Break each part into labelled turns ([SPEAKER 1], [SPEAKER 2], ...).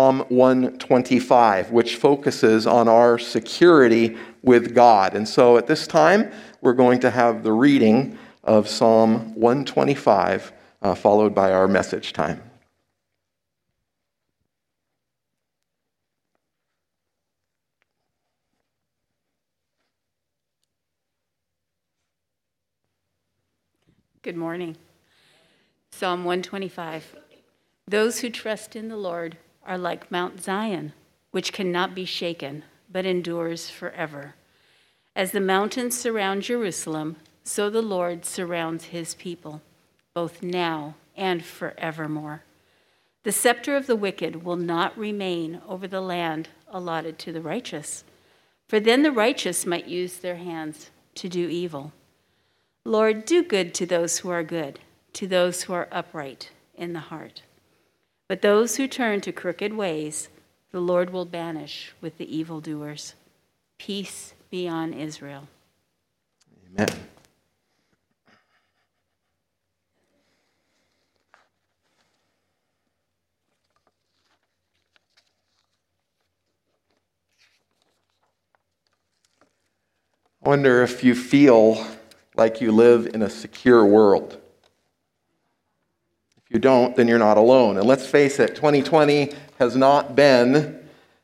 [SPEAKER 1] Psalm 125, which focuses on our security with God. And so at this time, we're going to have the reading of Psalm 125, uh, followed by our message time.
[SPEAKER 2] Good morning. Psalm 125. Those who trust in the Lord are like Mount Zion, which cannot be shaken, but endures forever. As the mountains surround Jerusalem, so the Lord surrounds his people, both now and forevermore. The scepter of the wicked will not remain over the land allotted to the righteous, for then the righteous might use their hands to do evil. Lord, do good to those who are good, to those who are upright in the heart. But those who turn to crooked ways, the Lord will banish with the evildoers. Peace be on Israel.
[SPEAKER 1] Amen. I wonder if you feel like you live in a secure world you don't, then you're not alone. And let's face it, 2020 has not been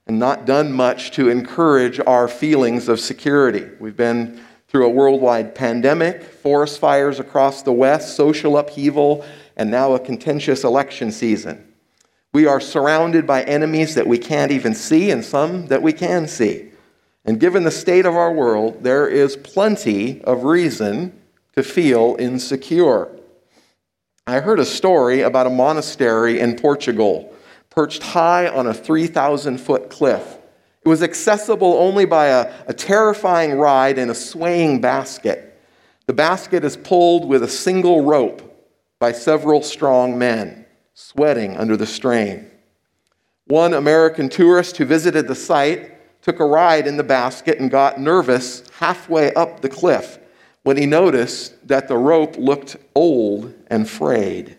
[SPEAKER 1] and not done much to encourage our feelings of security. We've been through a worldwide pandemic, forest fires across the West, social upheaval, and now a contentious election season. We are surrounded by enemies that we can't even see and some that we can see. And given the state of our world, there is plenty of reason to feel insecure. I heard a story about a monastery in Portugal, perched high on a 3,000 foot cliff. It was accessible only by a, a, terrifying ride in a swaying basket. The basket is pulled with a single rope by several strong men, sweating under the strain. One American tourist who visited the site took a ride in the basket and got nervous halfway up the cliff when he noticed that the rope looked old and frayed.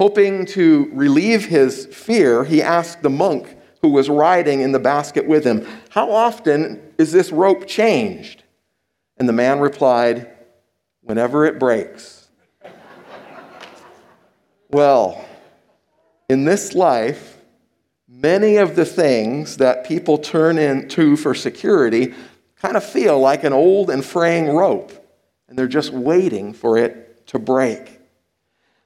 [SPEAKER 1] Hoping to relieve his fear, he asked the monk who was riding in the basket with him, How often is this rope changed? And the man replied, Whenever it breaks. well, in this life, many of the things that people turn into for security kind of feel like an old and fraying rope and they're just waiting for it to break.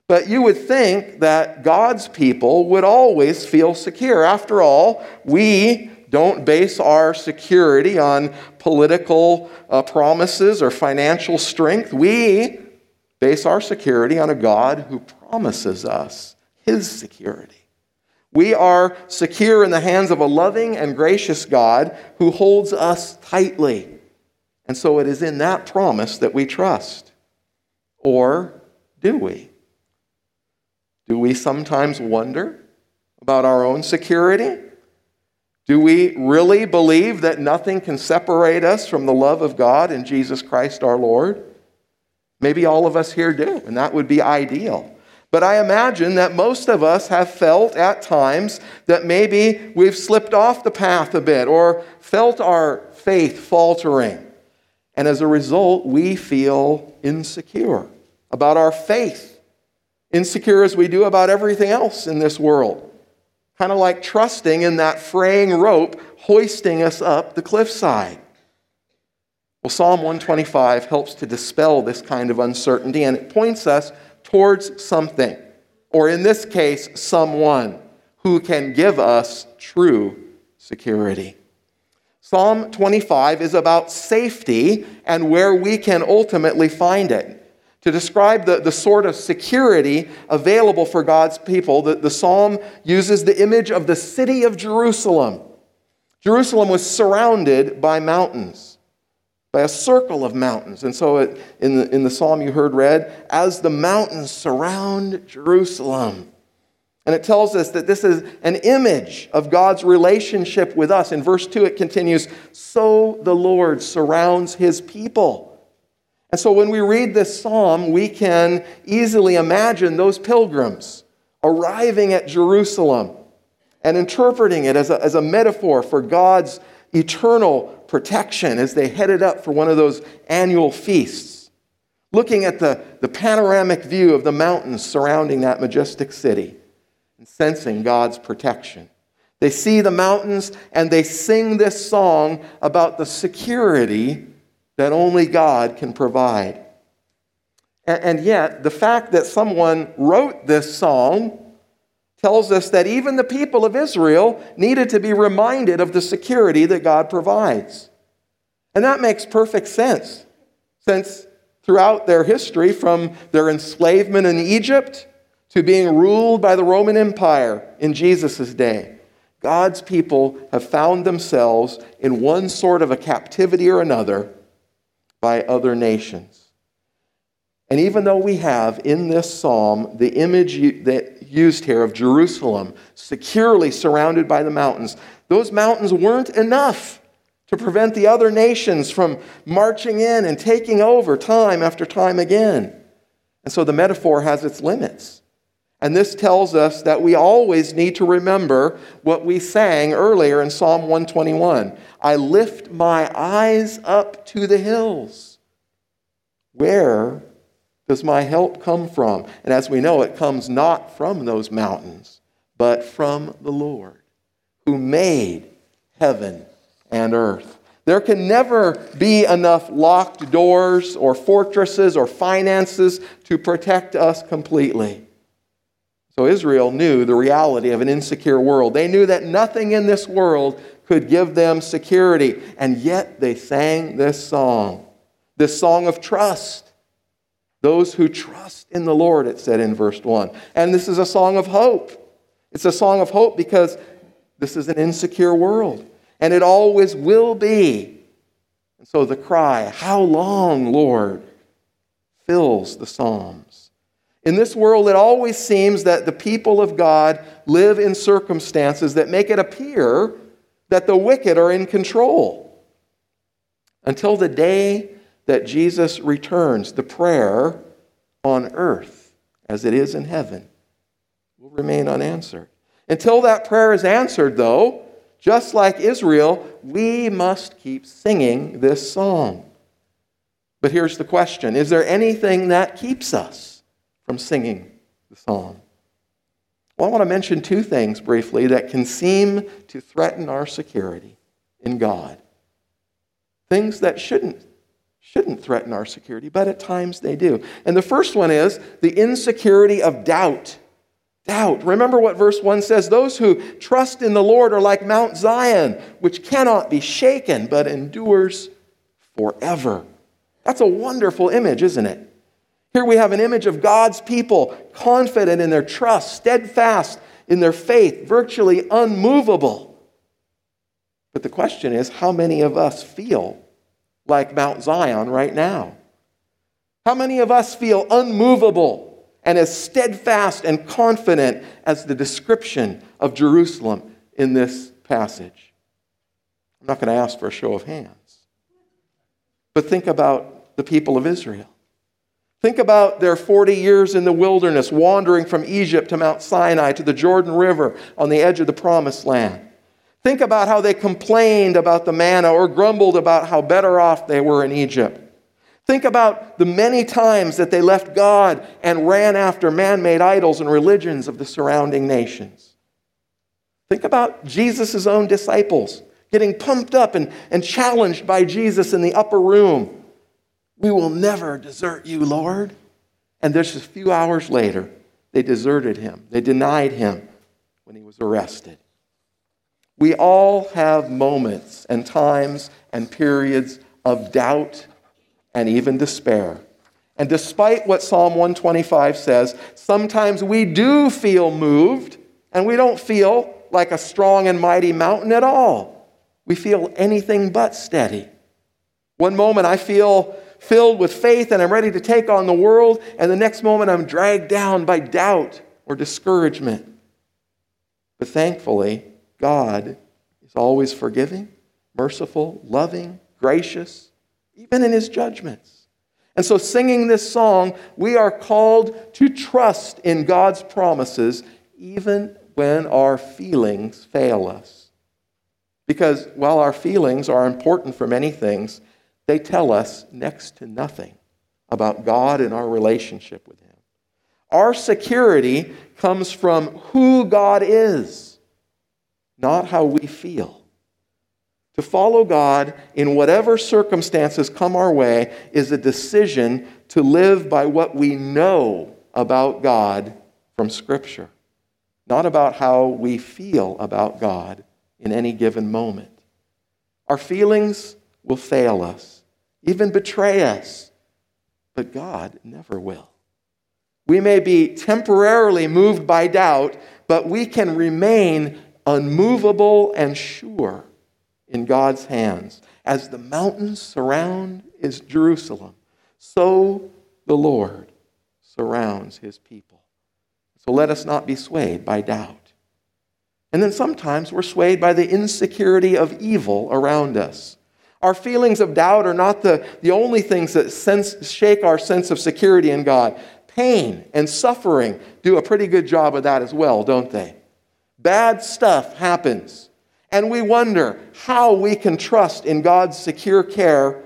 [SPEAKER 1] But you would think that God's people would always feel secure. After all, we don't base our security on political uh, promises or financial strength. We base our security on a God who promises us his security. We are secure in the hands of a loving and gracious God who holds us tightly. And so it is in that promise that we trust. Or do we? Do we sometimes wonder about our own security? Do we really believe that nothing can separate us from the love of God in Jesus Christ our Lord? Maybe all of us here do, and that would be ideal. But I imagine that most of us have felt at times that maybe we've slipped off the path a bit or felt our faith faltering. And as a result, we feel insecure about our faith, insecure as we do about everything else in this world. Kind of like trusting in that fraying rope hoisting us up the cliffside. Well, Psalm 125 helps to dispel this kind of uncertainty and it points us towards something, or in this case, someone who can give us true security. Psalm 25 is about safety and where we can ultimately find it. To describe the, the sort of security available for God's people, the, the psalm uses the image of the city of Jerusalem. Jerusalem was surrounded by mountains, by a circle of mountains. And so it, in, the, in the psalm you heard read, as the mountains surround Jerusalem. And it tells us that this is an image of God's relationship with us. In verse 2, it continues So the Lord surrounds his people. And so when we read this psalm, we can easily imagine those pilgrims arriving at Jerusalem and interpreting it as a, as a metaphor for God's eternal protection as they headed up for one of those annual feasts, looking at the, the panoramic view of the mountains surrounding that majestic city and sensing God's protection. They see the mountains and they sing this song about the security that only God can provide. And, yet, the fact that someone wrote this song tells us that even the people of Israel needed to be reminded of the security that God provides. And that makes perfect sense, since throughout their history, from their enslavement in Egypt to being ruled by the Roman Empire in Jesus' day, God's people have found themselves in one sort of a captivity or another by other nations. And even though we have in this psalm the image that used here of Jerusalem securely surrounded by the mountains, those mountains weren't enough to prevent the other nations from marching in and taking over time after time again. And so the metaphor has its limits. And this tells us that we always need to remember what we sang earlier in Psalm 121 I lift my eyes up to the hills. Where does my help come from? And as we know, it comes not from those mountains, but from the Lord who made heaven and earth. There can never be enough locked doors or fortresses or finances to protect us completely. So Israel knew the reality of an insecure world. They knew that nothing in this world could give them security. And yet they sang this song, this song of trust. Those who trust in the Lord, it said in verse 1. And this is a song of hope. It's a song of hope because this is an insecure world, and it always will be. And so the cry, How long, Lord? fills the Psalms. In this world, it always seems that the people of God live in circumstances that make it appear that the wicked are in control. Until the day that Jesus returns, the prayer on earth as it is in heaven will remain unanswered. Until that prayer is answered, though, just like Israel, we must keep singing this song. But here's the question Is there anything that keeps us from singing the song? Well, I want to mention two things briefly that can seem to threaten our security in God. Things that shouldn't shouldn't threaten our security, but at times they do. And the first one is the insecurity of doubt. Doubt. Remember what verse 1 says those who trust in the Lord are like Mount Zion, which cannot be shaken, but endures forever. That's a wonderful image, isn't it? Here we have an image of God's people, confident in their trust, steadfast in their faith, virtually unmovable. But the question is how many of us feel like Mount Zion right now? How many of us feel unmovable and as steadfast and confident as the description of Jerusalem in this passage? I'm not going to ask for a show of hands. But think about the people of Israel. Think about their 40 years in the wilderness, wandering from Egypt to Mount Sinai to the Jordan River on the edge of the promised land. Think about how they complained about the manna or grumbled about how better off they were in Egypt. Think about the many times that they left God and ran after man made idols and religions of the surrounding nations. Think about Jesus' own disciples getting pumped up and, and challenged by Jesus in the upper room. We will never desert you, Lord. And just a few hours later, they deserted him, they denied him when he was arrested. We all have moments and times and periods of doubt and even despair. And despite what Psalm 125 says, sometimes we do feel moved and we don't feel like a strong and mighty mountain at all. We feel anything but steady. One moment I feel filled with faith and I'm ready to take on the world, and the next moment I'm dragged down by doubt or discouragement. But thankfully, God is always forgiving, merciful, loving, gracious, even in his judgments. And so, singing this song, we are called to trust in God's promises, even when our feelings fail us. Because while our feelings are important for many things, they tell us next to nothing about God and our relationship with Him. Our security comes from who God is, not how we feel. To follow God in whatever circumstances come our way is a decision to live by what we know about God from Scripture, not about how we feel about God in any given moment. Our feelings will fail us, even betray us, but God never will. We may be temporarily moved by doubt, but we can remain unmovable and sure in God's hands. As the mountains surround is Jerusalem, so the Lord surrounds his people. So let us not be swayed by doubt. And then sometimes we're swayed by the insecurity of evil around us. Our feelings of doubt are not the, the only things that sense, shake our sense of security in God. Pain and suffering do a pretty good job of that as well, don't they? Bad stuff happens. And we wonder how we can trust in God's secure care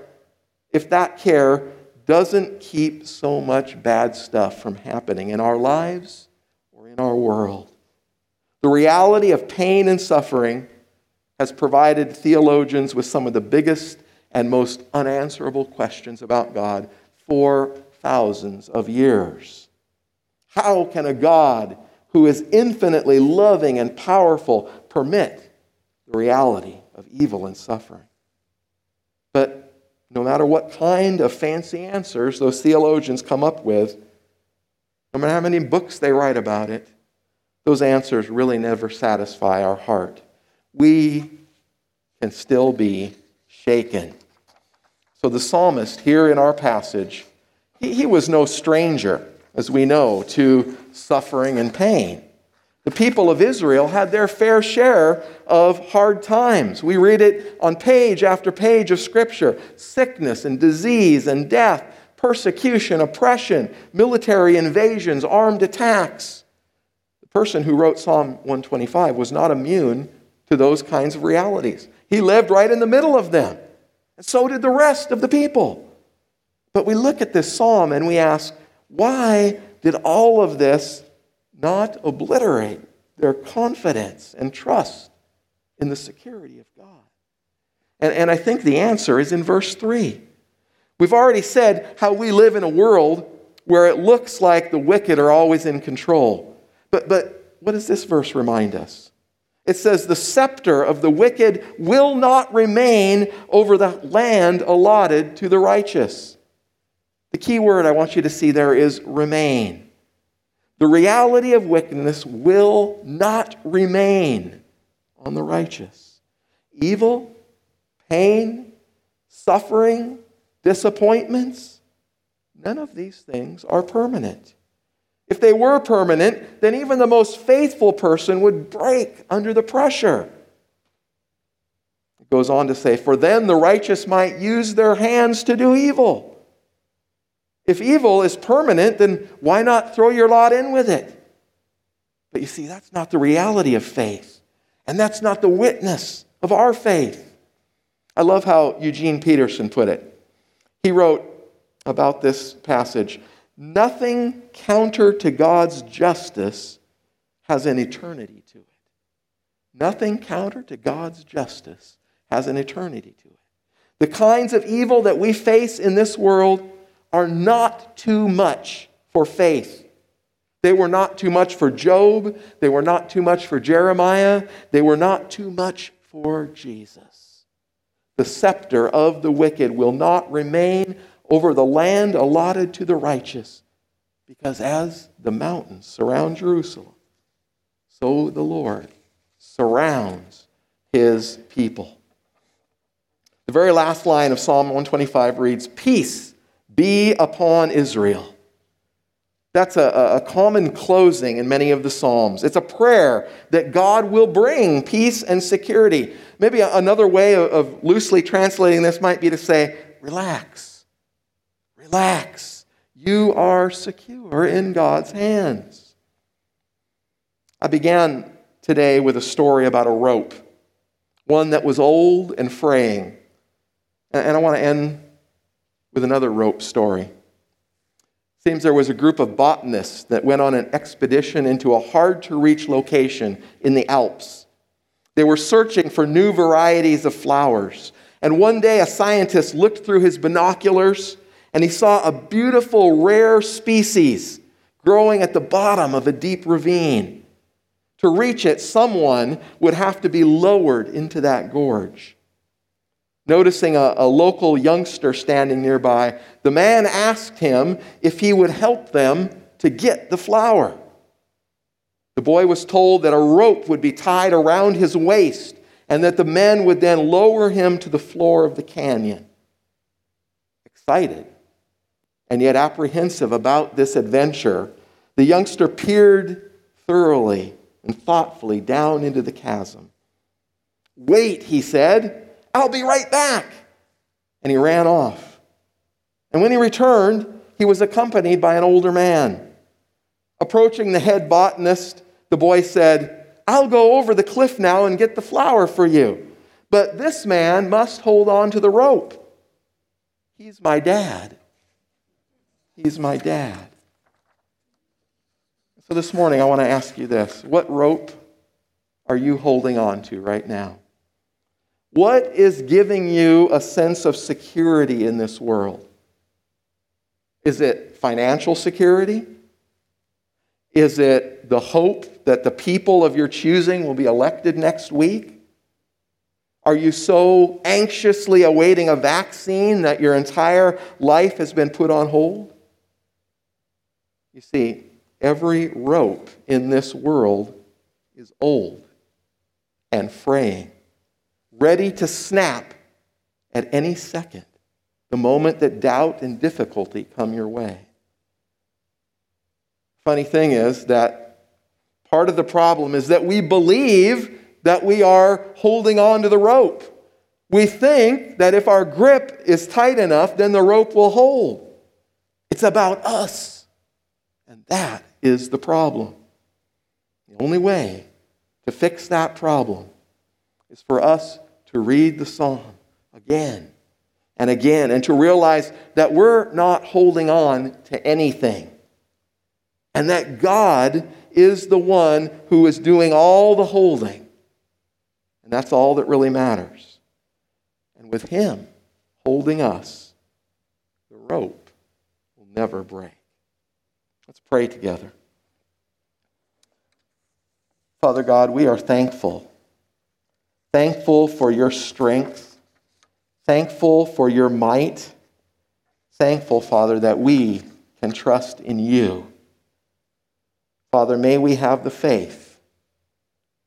[SPEAKER 1] if that care doesn't keep so much bad stuff from happening in our lives or in our world. The reality of pain and suffering has provided theologians with some of the biggest and most unanswerable questions about God for thousands of years. How can a God who is infinitely loving and powerful permit the reality of evil and suffering? But no matter what kind of fancy answers those theologians come up with, no matter how many books they write about it, those answers really never satisfy our heart. We can still be shaken. So the psalmist here in our passage, he, he was no stranger, as we know, to suffering and pain. The people of Israel had their fair share of hard times. We read it on page after page of Scripture sickness and disease and death, persecution, oppression, military invasions, armed attacks. The person who wrote Psalm 125 was not immune to those kinds of realities. He lived right in the middle of them, and so did the rest of the people. But we look at this psalm and we ask, why did all of this not obliterate their confidence and trust in the security of God? And, and I think the answer is in verse 3. We've already said how we live in a world where it looks like the wicked are always in control. But, but what does this verse remind us? It says, The scepter of the wicked will not remain over the land allotted to the righteous. The key word I want you to see there is remain. The reality of wickedness will not remain on the righteous. Evil, pain, suffering, disappointments, none of these things are permanent. If they were permanent, then even the most faithful person would break under the pressure. It goes on to say, For then the righteous might use their hands to do evil if evil is permanent, then why not throw your lot in with it? But you see, that's not the reality of faith. And that's not the witness of our faith. I love how Eugene Peterson put it. He wrote about this passage Nothing counter to God's justice has an eternity to it. Nothing counter to God's justice has an eternity to it. The kinds of evil that we face in this world are not too much for faith. They were not too much for Job. They were not too much for Jeremiah. They were not too much for Jesus. The scepter of the wicked will not remain over the land allotted to the righteous, because as the mountains surround Jerusalem, so the Lord surrounds his people. The very last line of Psalm 125 reads Peace be upon Israel. That's a, a, common closing in many of the Psalms. It's a prayer that God will bring peace and security. Maybe another way of, of loosely translating this might be to say, relax. Relax. You are secure in God's hands. I began today with a story about a rope, one that was old and fraying. And I want to end with another rope story. Seems there was a group of botanists that went on an expedition into a hard to reach location in the Alps. They were searching for new varieties of flowers. And one day, a scientist looked through his binoculars and he saw a beautiful, rare species growing at the bottom of a deep ravine. To reach it, someone would have to be lowered into that gorge. Noticing a, a, local youngster standing nearby, the man asked him if he would help them to get the flower. The boy was told that a rope would be tied around his waist and that the men would then lower him to the floor of the canyon. Excited and yet apprehensive about this adventure, the youngster peered thoroughly and thoughtfully down into the chasm. Wait, he said. I'll be right back. And he ran off. And when he returned, he was accompanied by an older man. Approaching the head botanist, the boy said, I'll go over the cliff now and get the flower for you. But this man must hold on to the rope. He's my dad. He's my dad. So this morning, I want to ask you this What rope are you holding on to right now? What is giving you a sense of security in this world? Is it financial security? Is it the hope that the people of your choosing will be elected next week? Are you so anxiously awaiting a vaccine that your entire life has been put on hold? You see, every rope in this world is old and fraying ready to snap at any second, the moment that doubt and difficulty come your way. Funny thing is that part of the problem is that we believe that we are holding on to the rope. We think that if our grip is tight enough, then the rope will hold. It's about us. And that is the problem. The only way to fix that problem is for us to read the psalm again and again and to realize that we're not holding on to anything and that God is the one who is doing all the holding. And that's all that really matters. And with Him holding us, the rope will never break. Let's pray together. Father God, we are thankful thankful for your strength, thankful for your might, thankful, Father, that we can trust in you. Father, may we have the faith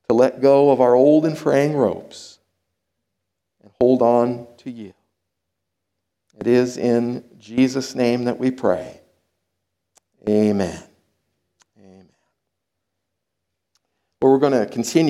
[SPEAKER 1] to let go of our old and fraying ropes and hold on to you. It is in Jesus' name that we pray. Amen. Amen. Well, we're going to continue.